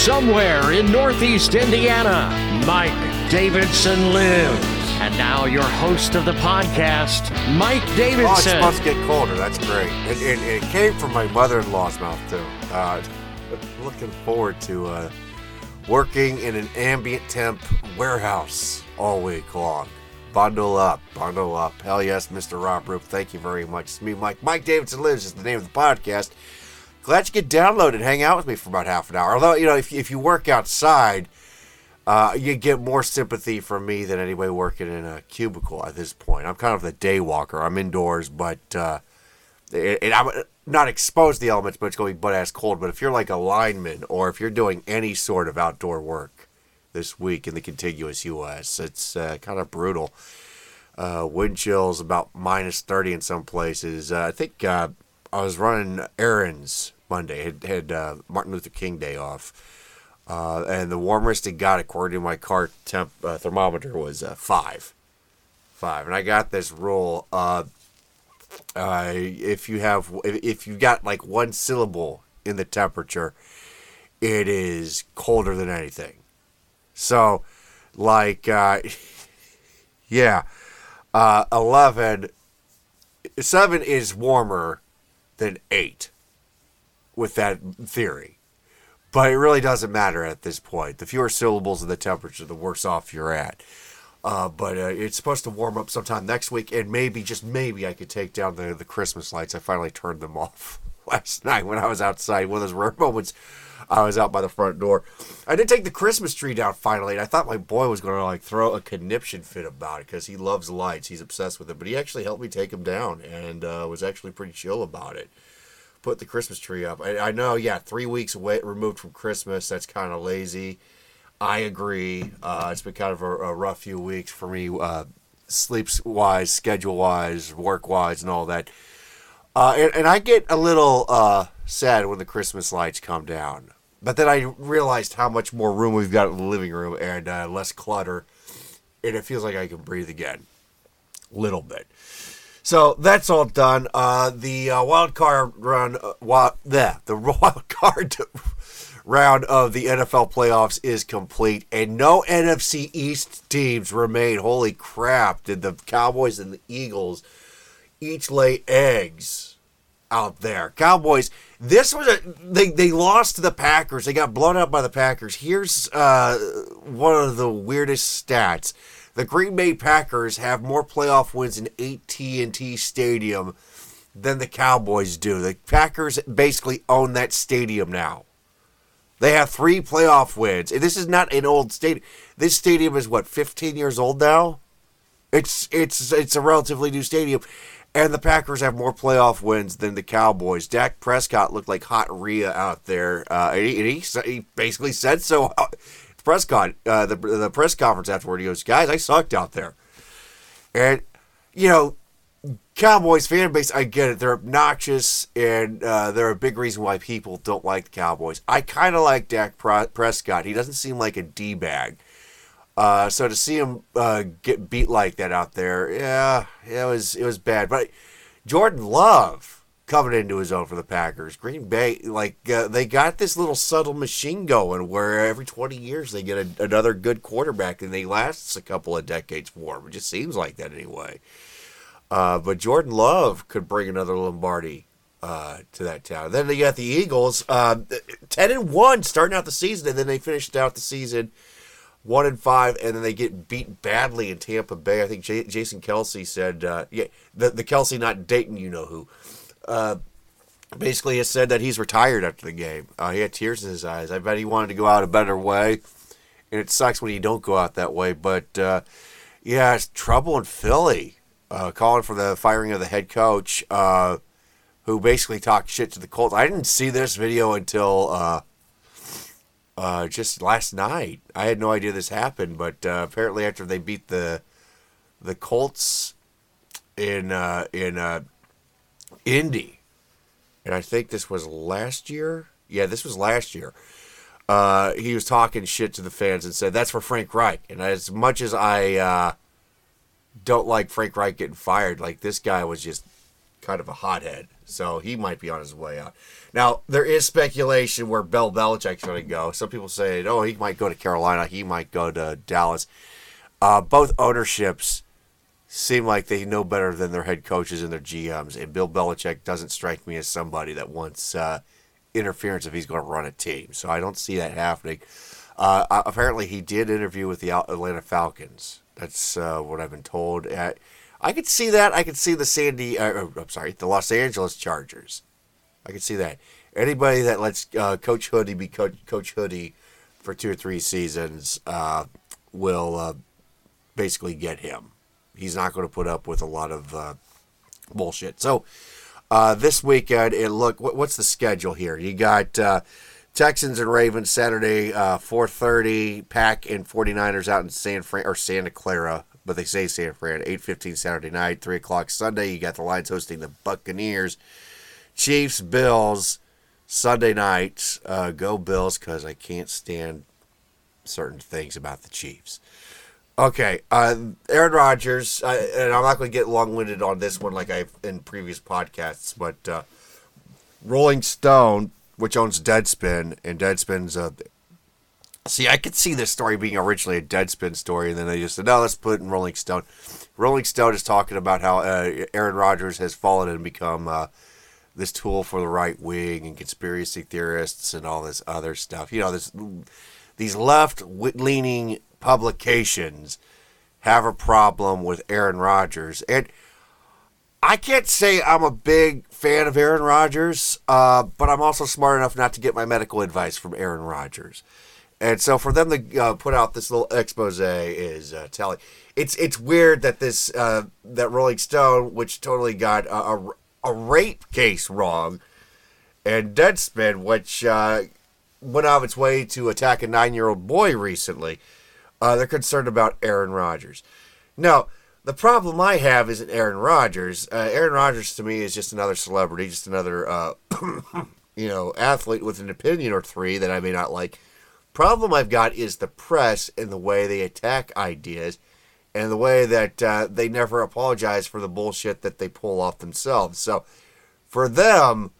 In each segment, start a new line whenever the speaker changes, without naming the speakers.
Somewhere in Northeast Indiana, Mike Davidson lives. And now your host of the podcast, Mike Davidson.
Oh, supposed to get colder. That's great. And, and it came from my mother-in-law's mouth too. Uh, looking forward to uh, working in an ambient temp warehouse all week long. Bundle up, bundle up. Hell yes, Mr. Rob Roop. Thank you very much. It's me, Mike. Mike Davidson Lives is the name of the podcast. Glad you could download and hang out with me for about half an hour. Although, you know, if, if you work outside, uh, you get more sympathy from me than anybody working in a cubicle at this point. I'm kind of the day walker. I'm indoors, but uh, and I'm not exposed to the elements, but it's going to be butt ass cold. But if you're like a lineman or if you're doing any sort of outdoor work this week in the contiguous U.S., it's uh, kind of brutal. Uh, wind chills about minus 30 in some places. Uh, I think uh, I was running errands Monday, had, had uh, Martin Luther King Day off. Uh, and the warmest it got, according to my car temp uh, thermometer, was uh, five. Five. And I got this rule. Uh, if you have, if, you got like one syllable in the temperature, it is colder than anything. So, like, uh, yeah, 11, 7 is warmer than 8 with that theory. But it really doesn't matter at this point. The fewer syllables of the temperature, the worse off you're at. Uh, but uh, it's supposed to warm up sometime next week, and maybe, just maybe, I could take down the, the Christmas lights. I finally turned them off last night when I was outside. One of those rare moments I was out by the front door. I did take the Christmas tree down finally, and I thought my boy was going to like throw a conniption fit about it because he loves lights. He's obsessed with it. But he actually helped me take them down and uh, was actually pretty chill about it put the Christmas tree up. I, I know, yeah, three weeks away removed from Christmas. That's kind of lazy. I agree. Uh, it's been kind of a, a rough few weeks for me, uh, sleeps wise, schedule wise, work wise, and all that. Uh, and, and I get a little uh, sad when the Christmas lights come down. But then I realized how much more room we've got in the living room and uh, less clutter, and it feels like I can breathe again, a little bit. So that's all done. Uh, the uh, wild card run, uh, wild, the, the wild card round of the NFL playoffs is complete, and no NFC East teams remain. Holy crap! Did the Cowboys and the Eagles each lay eggs out there? Cowboys. This was a they they lost to the Packers. They got blown out by the Packers. Here's uh, one of the weirdest stats. The Green Bay Packers have more playoff wins in AT&T Stadium than the Cowboys do. The Packers basically own that stadium now. They have three playoff wins. This is not an old stadium. This stadium is what 15 years old now. It's it's it's a relatively new stadium, and the Packers have more playoff wins than the Cowboys. Dak Prescott looked like hot Rhea out there, uh, and, he, and he he basically said so. Prescott, uh, the the press conference afterward, he goes, "Guys, I sucked out there," and you know, Cowboys fan base, I get it. They're obnoxious, and uh, they're a big reason why people don't like the Cowboys. I kind of like Dak Pre- Prescott. He doesn't seem like a d bag. Uh, so to see him uh, get beat like that out there, yeah, it was it was bad. But Jordan Love coming into his own for the Packers. Green Bay, like uh, they got this little subtle machine going where every 20 years they get a, another good quarterback and they last a couple of decades for them. It just seems like that anyway. Uh, but Jordan Love could bring another Lombardi uh, to that town. Then they got the Eagles, uh, 10 and 1 starting out the season, and then they finished out the season one and five, and then they get beat badly in Tampa Bay. I think J- Jason Kelce said, uh, "Yeah, the the Kelce, not Dayton, you know who." Uh, basically, has said that he's retired after the game. Uh, he had tears in his eyes. I bet he wanted to go out a better way, and it sucks when you don't go out that way. But uh, yeah, it's trouble in Philly. Uh, calling for the firing of the head coach, uh, who basically talked shit to the Colts. I didn't see this video until uh, uh, just last night. I had no idea this happened, but uh, apparently after they beat the the Colts in uh, in uh, Indy, and I think this was last year. Yeah, this was last year. Uh, he was talking shit to the fans and said that's for Frank Reich. And as much as I uh, don't like Frank Reich getting fired, like this guy was just kind of a hothead, so he might be on his way out. Now there is speculation where Bill Belichick's going to go. Some people say, oh, he might go to Carolina, he might go to Dallas. Uh, both ownerships seem like they know better than their head coaches and their GMs, and Bill Belichick doesn't strike me as somebody that wants uh, interference if he's going to run a team. So I don't see that happening. Uh, apparently, he did interview with the Atlanta Falcons. That's uh, what I've been told. Uh, I could see that. I could see the Sandy. Uh, I'm sorry, the Los Angeles Chargers. I could see that. Anybody that lets uh, Coach Hoodie be Coach, Coach Hoodie for two or three seasons uh, will basically get him. He's not going to put up with a lot of bullshit. So this weekend, it look. What, what's the schedule here? You got Texans and Ravens Saturday, uh, 4.30. Pack and 49ers out in San Fran, or Santa Clara, but they say San Fran. 8.15 Saturday night, 3 o'clock Sunday. You got the Lions hosting the Buccaneers. Chiefs, Bills, Sunday night. Uh, go Bills, because I can't stand certain things about the Chiefs. Okay, uh, Aaron Rodgers, uh, and I'm not going to get long winded on this one like I've in previous podcasts, but uh, Rolling Stone which owns Deadspin, and Deadspin's a. See, I could see this story being originally a Deadspin story, and then they just said, "No, let's put it in Rolling Stone." Rolling Stone is talking about how uh, Aaron Rodgers has fallen and become uh, this tool for the right wing and conspiracy theorists and all this other stuff. You know, this these left leaning publications have a problem with Aaron Rodgers, and I can't say I'm a big fan of Aaron Rodgers, uh, but I'm also smart enough not to get my medical advice from Aaron Rodgers. And so for them to uh, put out this little expose is uh, telling. It's it's weird that this uh, that Rolling Stone, which totally got a, a, a rape case wrong, and Deadspin, which uh, went out of its way to attack a nine year old boy recently, uh, they're concerned about Aaron Rodgers. Now the problem I have isn't Aaron Rodgers. Uh, Aaron Rodgers to me is just another celebrity, just another uh, you know athlete with an opinion or three that I may not like. Problem I've got is the press and the way they attack ideas, and the way that uh, they never apologize for the bullshit that they pull off themselves. So, for them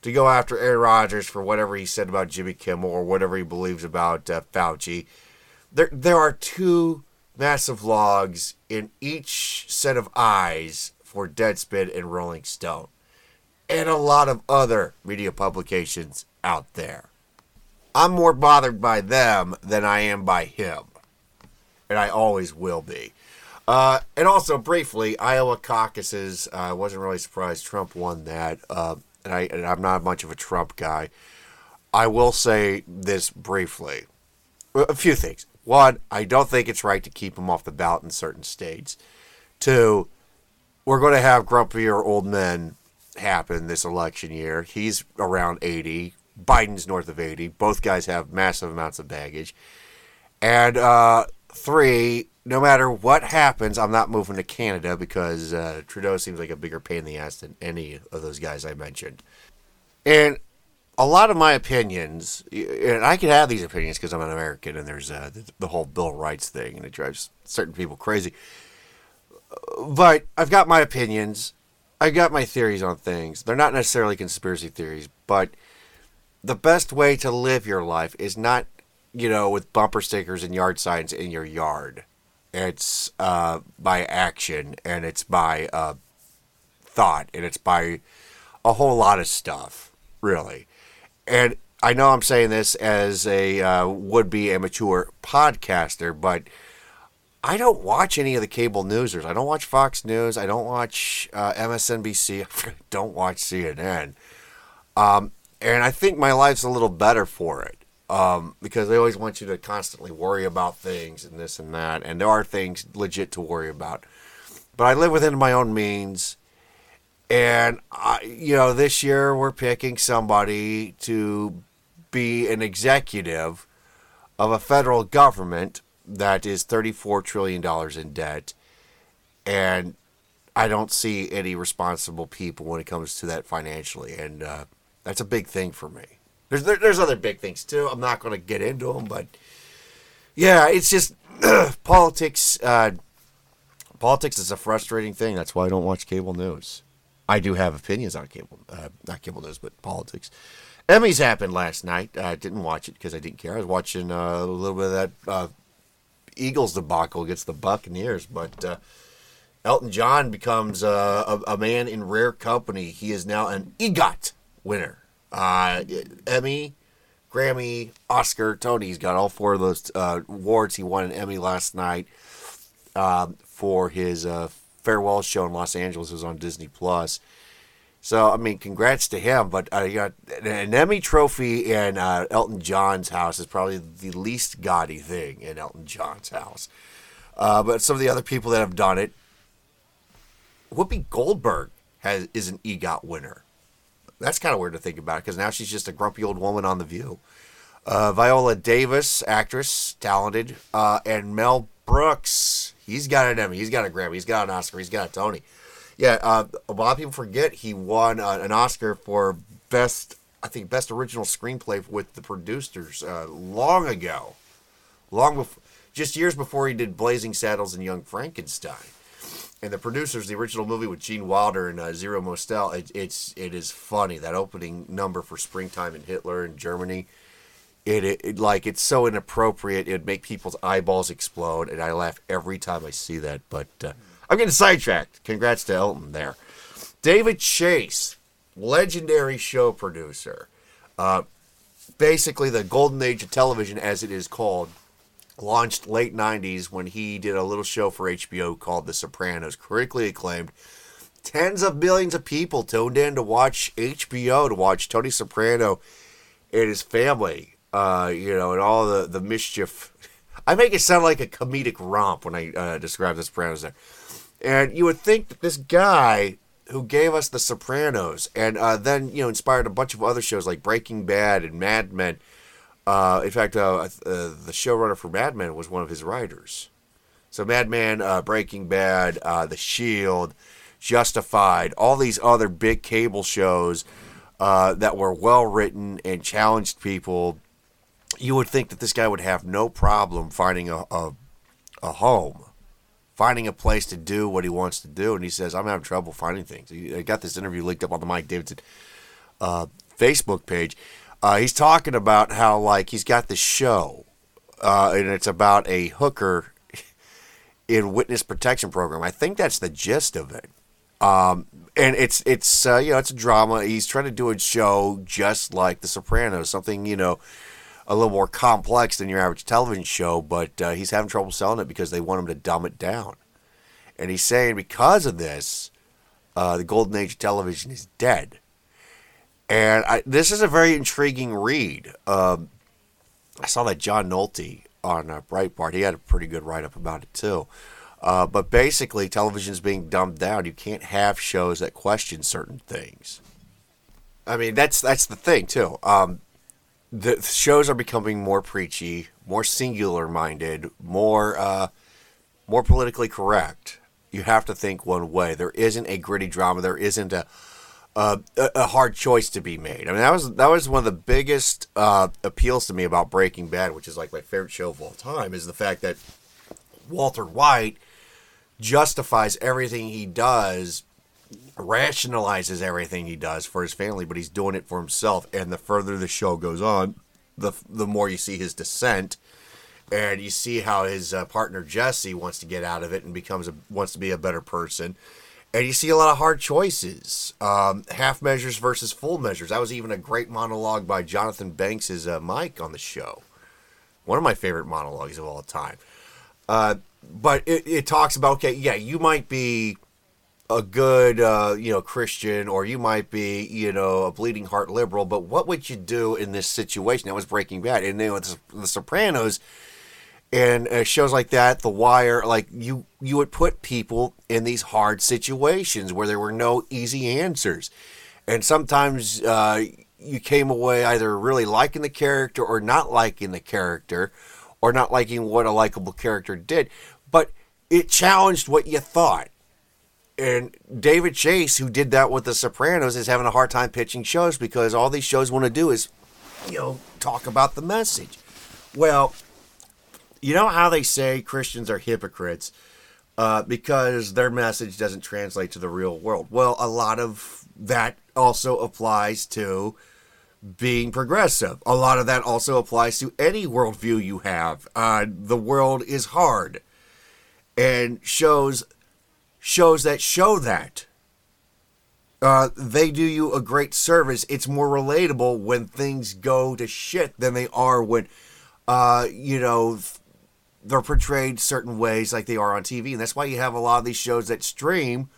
to go after Aaron Rodgers for whatever he said about Jimmy Kimmel or whatever he believes about uh, Fauci, there there are two massive logs in each set of eyes for Deadspin and Rolling Stone, and a lot of other media publications out there. I'm more bothered by them than I am by him, and I always will be. Uh, and also, briefly, Iowa caucuses. I uh, wasn't really surprised Trump won that, uh, and, I, and I'm not much of a Trump guy. I will say this briefly. A few things. One, I don't think it's right to keep him off the ballot in certain states. Two, we're going to have grumpier old men happen this election year. He's around 80. Biden's north of 80. Both guys have massive amounts of baggage. And uh, three, no matter what happens, I'm not moving to Canada because uh, Trudeau seems like a bigger pain in the ass than any of those guys I mentioned. And a lot of my opinions, and I can have these opinions because I'm an American, and there's uh, the whole Bill of Rights thing, and it drives certain people crazy. But I've got my opinions. I've got my theories on things. They're not necessarily conspiracy theories, but the best way to live your life is not, you know, with bumper stickers and yard signs in your yard. It's uh, by action, and it's by uh, thought, and it's by a whole lot of stuff, really and I know I'm saying this as a uh, would be amateur podcaster, but I don't watch any of the cable newsers. I don't watch Fox News. I don't watch uh, MSNBC. I don't watch CNN. Um, and I think my life's a little better for it um, because they always want you to constantly worry about things and this and that. And there are things legit to worry about. But I live within my own means. And, I, you know, this year we're picking somebody to be an executive of a federal government that is $34 trillion in debt. And I don't see any responsible people when it comes to that financially. And uh, that's a big thing for me. There's, there, there's other big things too. I'm not going to get into them, but yeah, it's just politics. Uh, politics is a frustrating thing. That's why I don't watch cable news. I do have opinions on cable, uh, not cable news, but politics. Emmys happened last night. I didn't watch it because I didn't care. I was watching uh, a little bit of that uh, Eagles debacle against the Buccaneers, but uh, Elton John becomes uh, a, a, man in rare company. He is now an EGOT winner. Uh, Emmy, Grammy, Oscar, Tony. He's got all four of those awards. He won an Emmy last night um, for his farewell show in Los Angeles. Was on Disney Plus. So I mean, congrats to him. But uh, you got an Emmy trophy in uh, Elton John's house is probably the least gaudy thing in Elton John's house. Uh, but some of the other people that have done it, Whoopi Goldberg has is an EGOT winner. That's kind of weird to think about because now she's just a grumpy old woman on The View. Uh, Viola Davis, actress, talented, uh, and Mel Brooks, he's got an Emmy, he's got a Grammy, he's got an Oscar, he's got a Tony. Yeah, uh, a lot of people forget he won uh, an Oscar for best, I think, best original screenplay with the producers uh, long ago, long before, just years before he did Blazing Saddles and Young Frankenstein. And the producers, the original movie with Gene Wilder and uh, Zero Mostel, it, it's it is funny that opening number for Springtime in Hitler in Germany. It, it, it, like it's so inappropriate it'd make people's eyeballs explode and i laugh every time i see that but uh, I'm getting sidetracked. Congrats to Elton there. David Chase, legendary show producer. Uh, basically, the golden age of television, as it is called, launched late 90s when he did a little show for HBO called The Sopranos, critically acclaimed. Tens of millions of people tuned in to watch HBO, to watch Tony Soprano and his family, uh, you know, and all the, the mischief. I make it sound like a comedic romp when I uh, describe The Sopranos there. And you would think that this guy who gave us The Sopranos and uh, then, you know, inspired a bunch of other shows like Breaking Bad and Mad Men. Uh, in fact, uh, uh the showrunner for Mad Men was one of his writers. So Mad Men, uh, Breaking Bad, uh, The Shield, Justified, all these other big cable shows that were well written and challenged people. You would think that this guy would have no problem finding a, a, a home finding a place to do what he wants to do. And he says, I'm having trouble finding things. I got this interview linked up on the Mike Davidson uh, Facebook page. Uh, he's talking about how, like, he's got this show, uh, and it's about a hooker in witness protection program. I think that's the gist of it. Um, and it's it's uh, you know it's a drama. He's trying to do a show just like The Sopranos, something you know a little more complex than your average television show, but uh, he's having trouble selling it because they want him to dumb it down. And he's saying because of this, uh, the golden age of television is dead. And I, this is a very intriguing read. Um, I saw that John Nolte on uh, Breitbart. He had a pretty good write up about it too. Uh, but basically, television is being dumbed down. You can't have shows that question certain things. I mean, that's that's the thing too. Um, the shows are becoming more preachy, more singular minded, more uh, more politically correct. You have to think one way. There isn't a gritty drama. There isn't a a, a hard choice to be made. I mean, that was that was one of the biggest uh, appeals to me about Breaking Bad, which is like my favorite show of all time, is the fact that Walter White justifies everything he does rationalizes everything he does for his family, but he's doing it for himself. And the further the show goes on, the the more you see his descent, and you see how his uh, partner Jesse wants to get out of it and becomes a wants to be a better person. And you see a lot of hard choices, um, half measures versus full measures. That was even a great monologue by Jonathan Banks' uh, Mike on the show. One of my favorite monologues of all time. Uh, but it, it talks about okay, yeah, you might be a good uh, you know Christian or you might be you know a bleeding heart liberal, but what would you do in this situation? That was Breaking Bad, and then with The Sopranos and uh, shows like that, The Wire, like you you would put people in these hard situations where there were no easy answers, and sometimes uh, you came away either really liking the character or not liking the character, or not liking what a likable character did, but it challenged what you thought and David Chase, who did that with The Sopranos, is having a hard time pitching shows because all these shows want to do is, you know, talk about the message. Well, you know how they say Christians are hypocrites. uh, because their message doesn't translate to the real world. Well, a lot of that also applies to being progressive. A lot of that also applies to any worldview you have. Uh, the world is hard, and shows shows that show that uh, they do you a great service. It's more relatable when things go to shit than they are when, uh, you know, they're portrayed certain ways like they are on TV, and that's why you have a lot of these shows that stream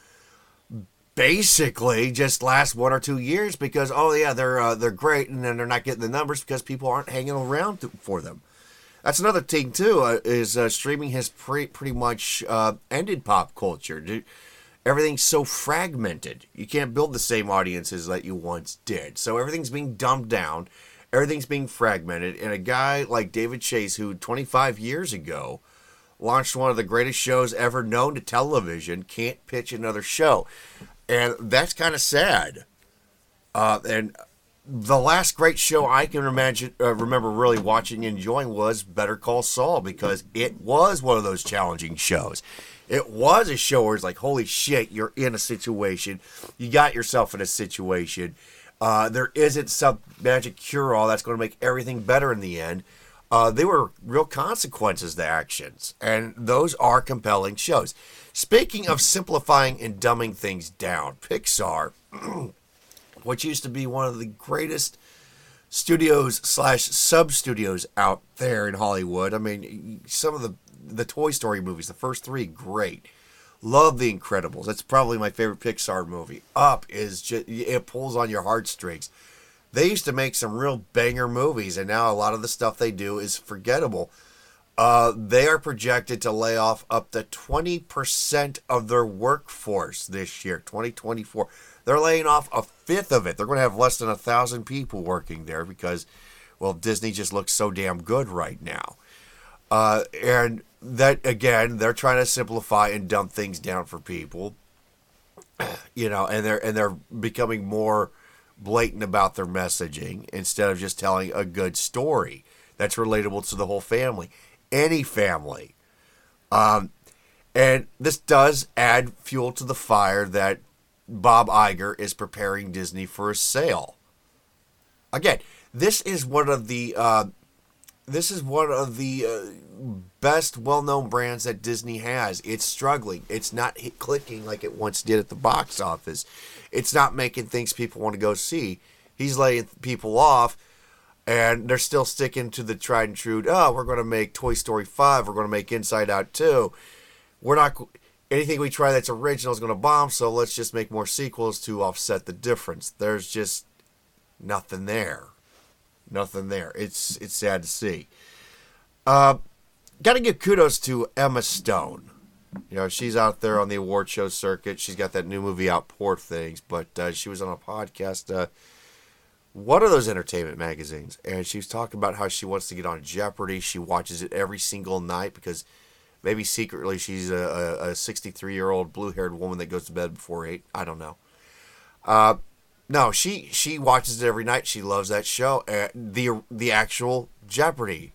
basically just last one or two years because oh yeah they're uh, they're great and then they're not getting the numbers because people aren't hanging around for them. That's another thing too uh, is uh, streaming has pre- pretty much uh, ended pop culture. Everything's so fragmented. You can't build the same audiences that you once did. So everything's being dumbed down everything's being fragmented. And a guy like David Chase, who 25 years ago launched one of the greatest shows ever known to television, can't pitch another show. And that's kind of sad. Uh, and the last great show I can imagine, uh, remember really watching and enjoying was Better Call Saul because it was one of those challenging shows. It was a show where it's like, holy shit, you're in a situation. You got yourself in a situation uh, there isn't some magic cure all that's going to make everything better in the end. Uh, they were real consequences to actions, and those are compelling shows. Speaking of simplifying and dumbing things down, Pixar, which used to be one of the greatest studios slash sub studios out there in Hollywood. I mean, some of the the Toy Story movies, the first three, great. Love The Incredibles. That's probably my favorite Pixar movie. Up is just it pulls on your heartstrings. They used to make some real banger movies, and now a lot of the stuff they do is forgettable. Uh, they are projected to lay off up to 20% of their workforce this year, 2024. They're laying off a fifth of it. They're going to have less than a thousand people working there because, well, Disney just looks so damn good right now. Uh, and that again, they're trying to simplify and dumb things down for people. You know, and they're and they're becoming more blatant about their messaging instead of just telling a good story that's relatable to the whole family, any family. Um, and this does add fuel to the fire that Bob Iger is preparing Disney for a sale. Again, this is one of the uh, this is one of the uh, best well-known brands that Disney has. It's struggling. It's not clicking like it once did at the box office. It's not making things people want to go see. He's laying people off, and they're still sticking to the tried and true. Oh, we're going to make Toy Story five. We're going to make Inside Out two. We're not anything we try that's original is going to bomb. So let's just make more sequels to offset the difference. There's just nothing there nothing there. It's it's sad to see. Uh, Got to give kudos to Emma Stone. You know, she's out there on the award show circuit. She's got that new movie out, Poor Things, but uh, she was on a podcast, uh, one of those entertainment magazines, and she was talking about how she wants to get on Jeopardy. She watches it every single night because maybe secretly she's a 63 year old blue haired woman that goes to bed before 8. I don't know. Uh, no, she she watches it every night. She loves that show. Uh, the the actual Jeopardy,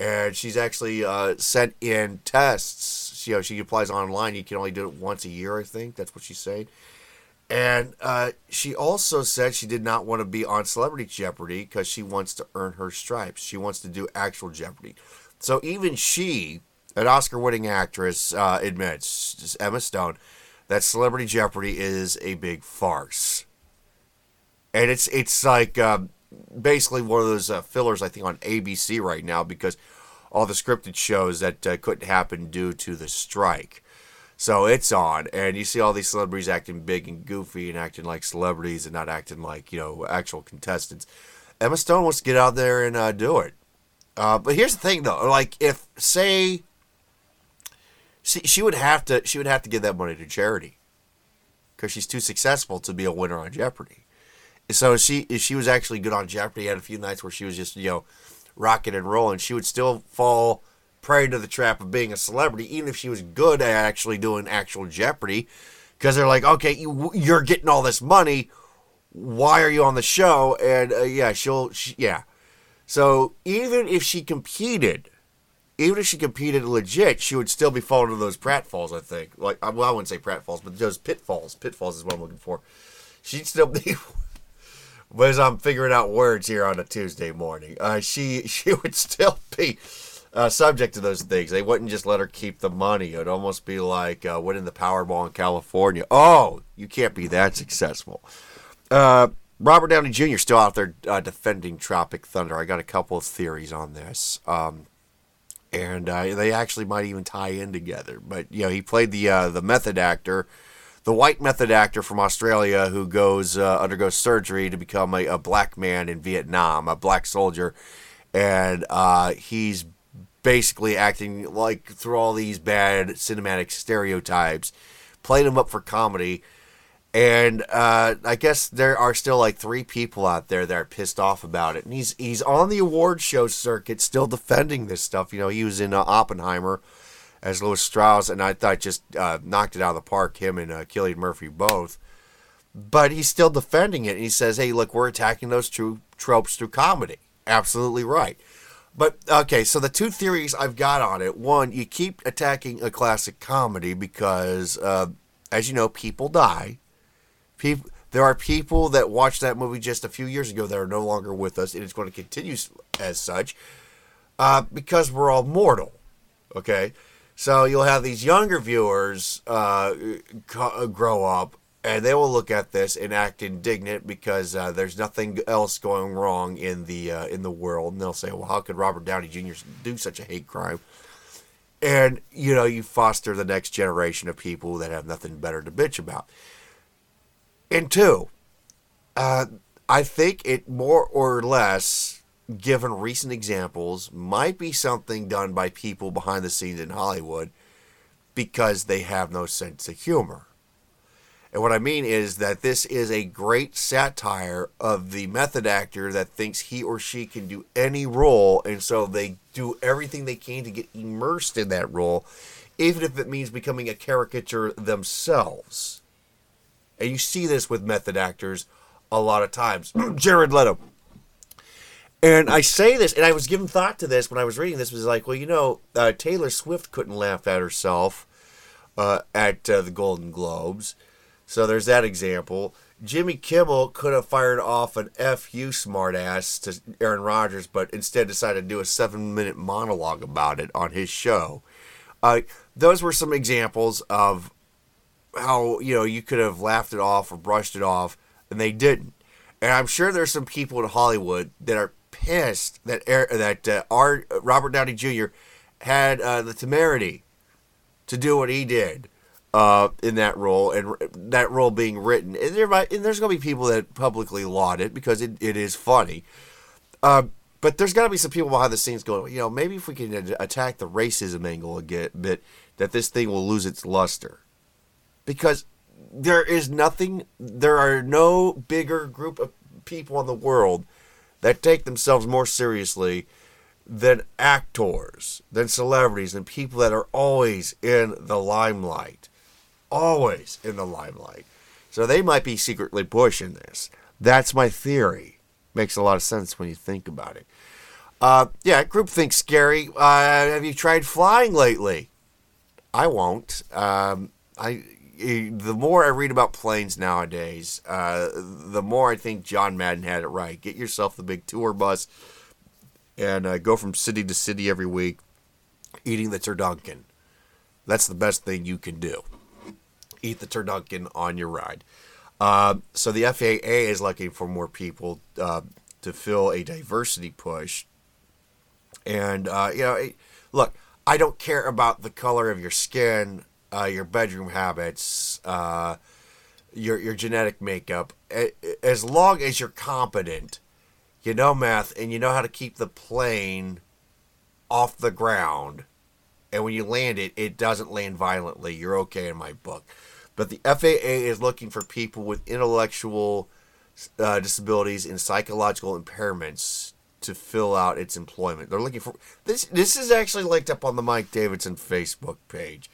and she's actually uh, sent in tests. You know, she applies online. You can only do it once a year. I think that's what she's saying. And uh, she also said she did not want to be on Celebrity Jeopardy because she wants to earn her stripes. She wants to do actual Jeopardy. So even she, an Oscar-winning actress, uh, admits Emma Stone that Celebrity Jeopardy is a big farce and it's it's like um, basically one of those uh, fillers I think on ABC right now because all the scripted shows that uh, couldn't happen due to the strike. So it's on, and you see all these celebrities acting big and goofy and acting like celebrities and not acting like you know actual contestants. Emma Stone wants to get out there and uh, do it. Uh, but here's the thing, though: like if say she, she would have to she would have to give that money to charity because she's too successful to be a winner on Jeopardy. So she she was actually good on Jeopardy. Had a few nights where she was just you know rocking and rolling. She would still fall prey to the trap of being a celebrity, even if she was good at actually doing actual Jeopardy, because they're like, okay, you you're getting all this money. Why are you on the show? And uh, yeah, she'll she, yeah. So even if she competed even if she competed legit, she would still be falling into those pratfalls. I think, like, well, I wouldn't say pratfalls, but those pitfalls. Pitfalls is what I'm looking for. She'd still be. but as I'm figuring out words here on a Tuesday morning, uh, she she would still be uh, subject to those things. They wouldn't just let her keep the money. It would almost be like uh, winning the Powerball in California. Oh, you can't be that successful. Uh, Robert Downey Jr. still out there uh, defending Tropic Thunder. I got a couple of theories on this. Um, and uh, they actually might even tie in together. But you know, he played the uh, the method actor, the white method actor from Australia who goes uh, undergoes surgery to become a, a, black man in Vietnam, a black soldier, and uh, he's basically acting like through all these bad cinematic stereotypes, played him up for comedy and uh, I guess there are still like three people out there that are pissed off about it. And he's he's on the award show circuit, still defending this stuff. You know, he was in uh, Oppenheimer as Lewis Strauss, and I thought just uh, knocked it out of the park. Him and uh, Cillian Murphy both. But he's still defending it. And he says, "Hey, look, we're attacking those true tropes through comedy. Absolutely right." But okay, so the two theories I've got on it: one, you keep attacking a classic comedy because, uh, as you know, people die People, there are people that watched that movie just a few years ago that are no longer with us, and it's going to continue as such uh, because we're all mortal. Okay, so you'll have these younger viewers uh, grow up, and they will look at this and act indignant because uh, there's nothing else going wrong in the uh, in the world, and they'll say, "Well, how could Robert Downey Jr. do such a hate crime?" And you know, you foster the next generation of people that have nothing better to bitch about. And two, uh, I think it more or less, given recent examples, might be something done by people behind the scenes in Hollywood because they have no sense of humor. And what I mean is that this is a great satire of the method actor that thinks he or she can do any role, and so they do everything they can to get immersed in that role, even if it means becoming a caricature themselves. And you see this with method actors a lot of times. Jared Leto. And I say this, and I was giving thought to this when I was reading this. Was like, well, you know, uh, Taylor Swift couldn't laugh at herself uh, at uh, the Golden Globes, so there's that example. Jimmy Kimmel could have fired off an "fu" smartass to Aaron Rodgers, but instead decided to do a seven-minute monologue about it on his show. Uh, those were some examples of how you know you could have laughed it off or brushed it off, and they didn't. And I'm sure there's some people in Hollywood that are pissed that er, that uh, our Robert Downey Jr. had uh, the temerity to do what he did uh, in that role, and that role being written. And there might, and there's going to be people that publicly laud it because it, it is funny. Uh, but there's got to be some people behind the scenes going, you know, maybe if we can attack the racism angle a bit, that this thing will lose its luster because there is nothing, there are no bigger group of people in the world that take themselves more seriously than actors, than celebrities, than people that are always in the limelight. Always in the limelight. So they might be secretly pushing this. That's my theory. Makes a lot of sense when you think about it. Uh, yeah, group thinks scary. Uh, have you tried flying lately? I won't. Um, I the more I read about planes nowadays, uh, the more I think John Madden had it right. Get yourself the big tour bus and uh, go from city to city every week eating the turducken. That's the best thing you can do. Eat the turducken on your ride. Uh, so the FAA is looking for more people uh, to fill a diversity push. And, uh, you know, look, I don't care about the color of your skin uh, your bedroom habits, uh, your your genetic makeup. As long as you're competent, you know math, and you know how to keep the plane off the ground, and when you land it, it doesn't land violently. You're okay in my book. But the FAA is looking for people with intellectual uh, disabilities and psychological impairments to fill out its employment. They're looking for this. This is actually linked up on the Mike Davidson Facebook page.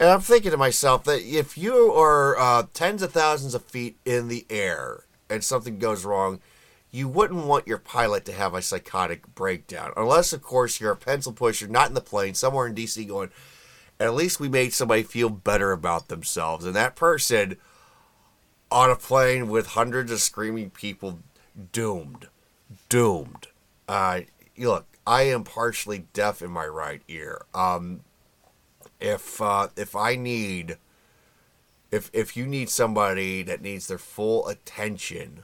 And I'm thinking to myself that if you are uh, tens of thousands of feet in the air and something goes wrong, you wouldn't want your pilot to have a psychotic breakdown. Unless, of course, you're a pencil pusher, not in the plane, somewhere in DC going, at least we made somebody feel better about themselves. And that person on a plane with hundreds of screaming people doomed. Doomed. Uh, look, I am partially deaf in my right ear. Um, if uh, if I need if if you need somebody that needs their full attention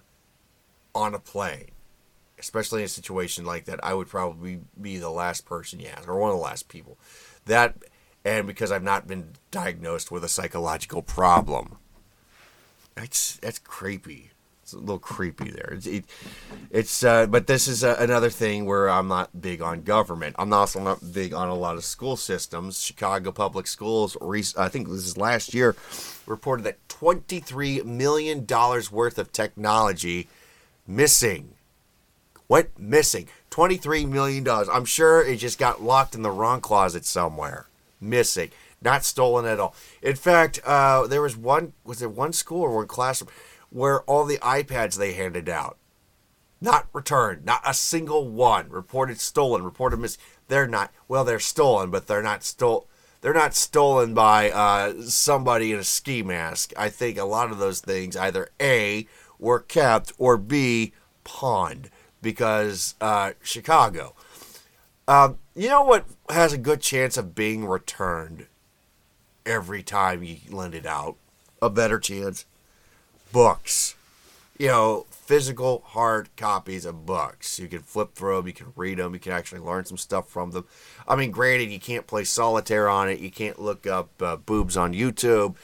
on a plane, especially in a situation like that, I would probably be the last person you ask, or one of the last people. That and because I've not been diagnosed with a psychological problem, that's that's creepy. It's a little creepy there. It's, it, it's uh, but this is uh, another thing where I'm not big on government. I'm also not big on a lot of school systems. Chicago Public Schools, I think this is last year, reported that 23 million dollars worth of technology missing. Went missing. 23 million dollars. I'm sure it just got locked in the wrong closet somewhere. Missing not stolen at all. In fact, uh, there was one was there one school or one classroom where all the iPads they handed out, not returned, not a single one reported stolen, reported missing. They're not well, they're stolen, but they're not stole. They're not stolen by uh, somebody in a ski mask. I think a lot of those things either a were kept or b pawned because uh, Chicago. Um, you know what has a good chance of being returned every time you lend it out? A better chance books. You know, physical hard copies of books. You can flip through them, you can read them, you can actually learn some stuff from them. I mean, granted, you can't play solitaire on it, you can't look up uh, boobs on YouTube,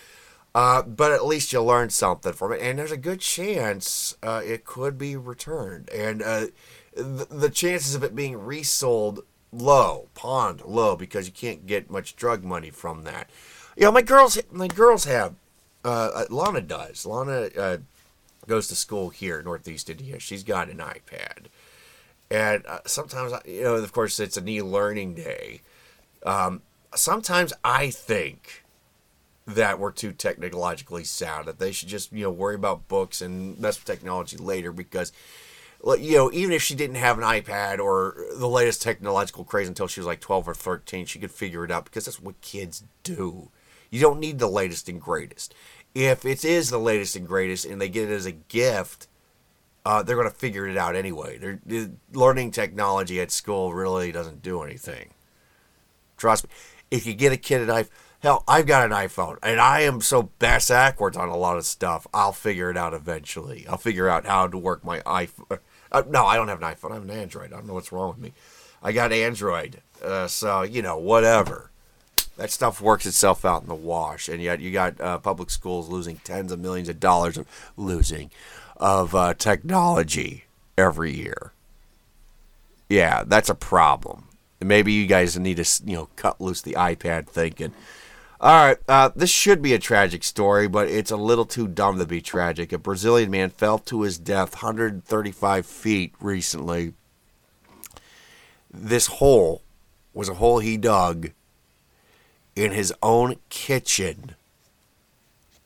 uh, but at least you learn something from it. And there's a good chance uh, it could be returned. And uh, th- the chances of it being resold low, pawned low, because you can't get much drug money from that. You know, my girls, my girls have uh, uh, Lana does. Lana uh, goes to school here in Northeast Indiana. She's got an iPad, and uh, sometimes you know, of course, it's an e-learning day. Um, sometimes I think that we're too technologically sound. That they should just you know worry about books and mess with technology later because. You know, even if she didn't have an iPad or the latest technological craze until she was like 12 or 13, she could figure it out because that's what kids do you don't need the latest and greatest. If it is the latest and greatest and they get it as a gift, uh, they're going to figure it out anyway. They're, they're, learning technology at school really doesn't do anything. Trust me. If you get a kid an iPhone, hell, I've got an iPhone and I am so bass backwards on a lot of stuff. I'll figure it out eventually. I'll figure out how to work my iPhone. Uh, no, I don't have an iPhone. I have an Android. I don't know what's wrong with me. I got Android. Uh, so, you know, whatever that stuff works itself out in the wash, and yet you got uh, public schools losing tens of millions of dollars of losing of uh, technology every year. Yeah, that's a problem. Maybe you guys need to you know cut loose the iPad thinking. All right, uh, this should be a tragic story, but it's a little too dumb to be tragic. A Brazilian man fell to his death 135 feet recently. This hole was a hole he dug in his own kitchen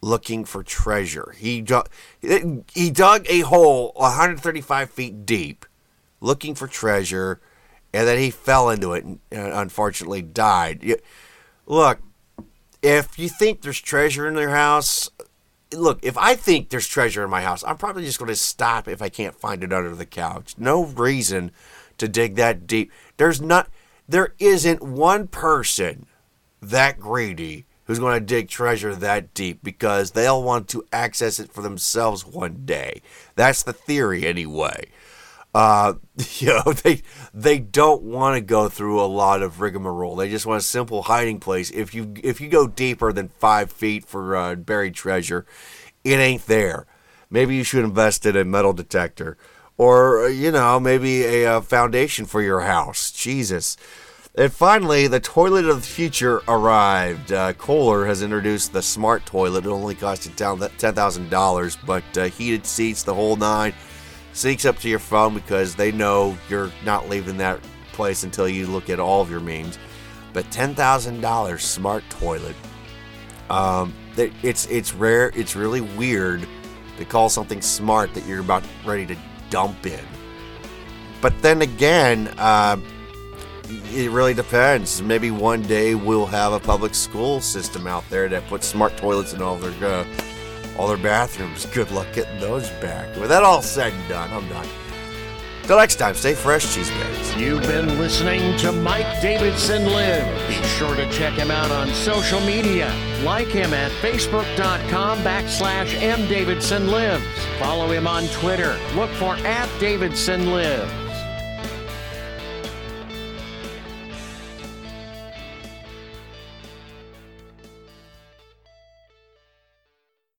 looking for treasure. He dug, he dug a hole 135 feet deep looking for treasure and then he fell into it and unfortunately died. Look, if you think there's treasure in their house, look, if I think there's treasure in my house, I'm probably just going to stop if I can't find it under the couch. No reason to dig that deep. There's not there isn't one person that greedy who's going to dig treasure that deep because they'll want to access it for themselves one day. That's the theory, anyway. Uh, you know, they they don't want to go through a lot of rigmarole. They just want a simple hiding place. If you if you go deeper than five feet for uh, buried treasure, it ain't there. Maybe you should invest in a metal detector, or you know, maybe a, a uh, foundation for your house. Jesus. And finally, the toilet of the future arrived. Uh, Kohler has introduced the smart toilet. It only cost you $10,000, but uh, heated seats, the whole nine. Syncs up to your phone because they know you're not leaving that place until you look at all of your memes. But $10,000 smart toilet. Um, it's it's rare. It's really weird to call something smart that you're about ready to dump in. But then again, uh, it really depends. Maybe one day we'll have a public school system out there that puts smart toilets in all their uh, all their bathrooms. Good luck getting those back. With that all said and done, I'm done. Till next time, stay fresh, cheese.
You've been listening to Mike Davidson Live. Be sure to check him out on social media. Like him at facebook.com backslash mdavidsonlives. Follow him on Twitter. Look for at Davidson Live.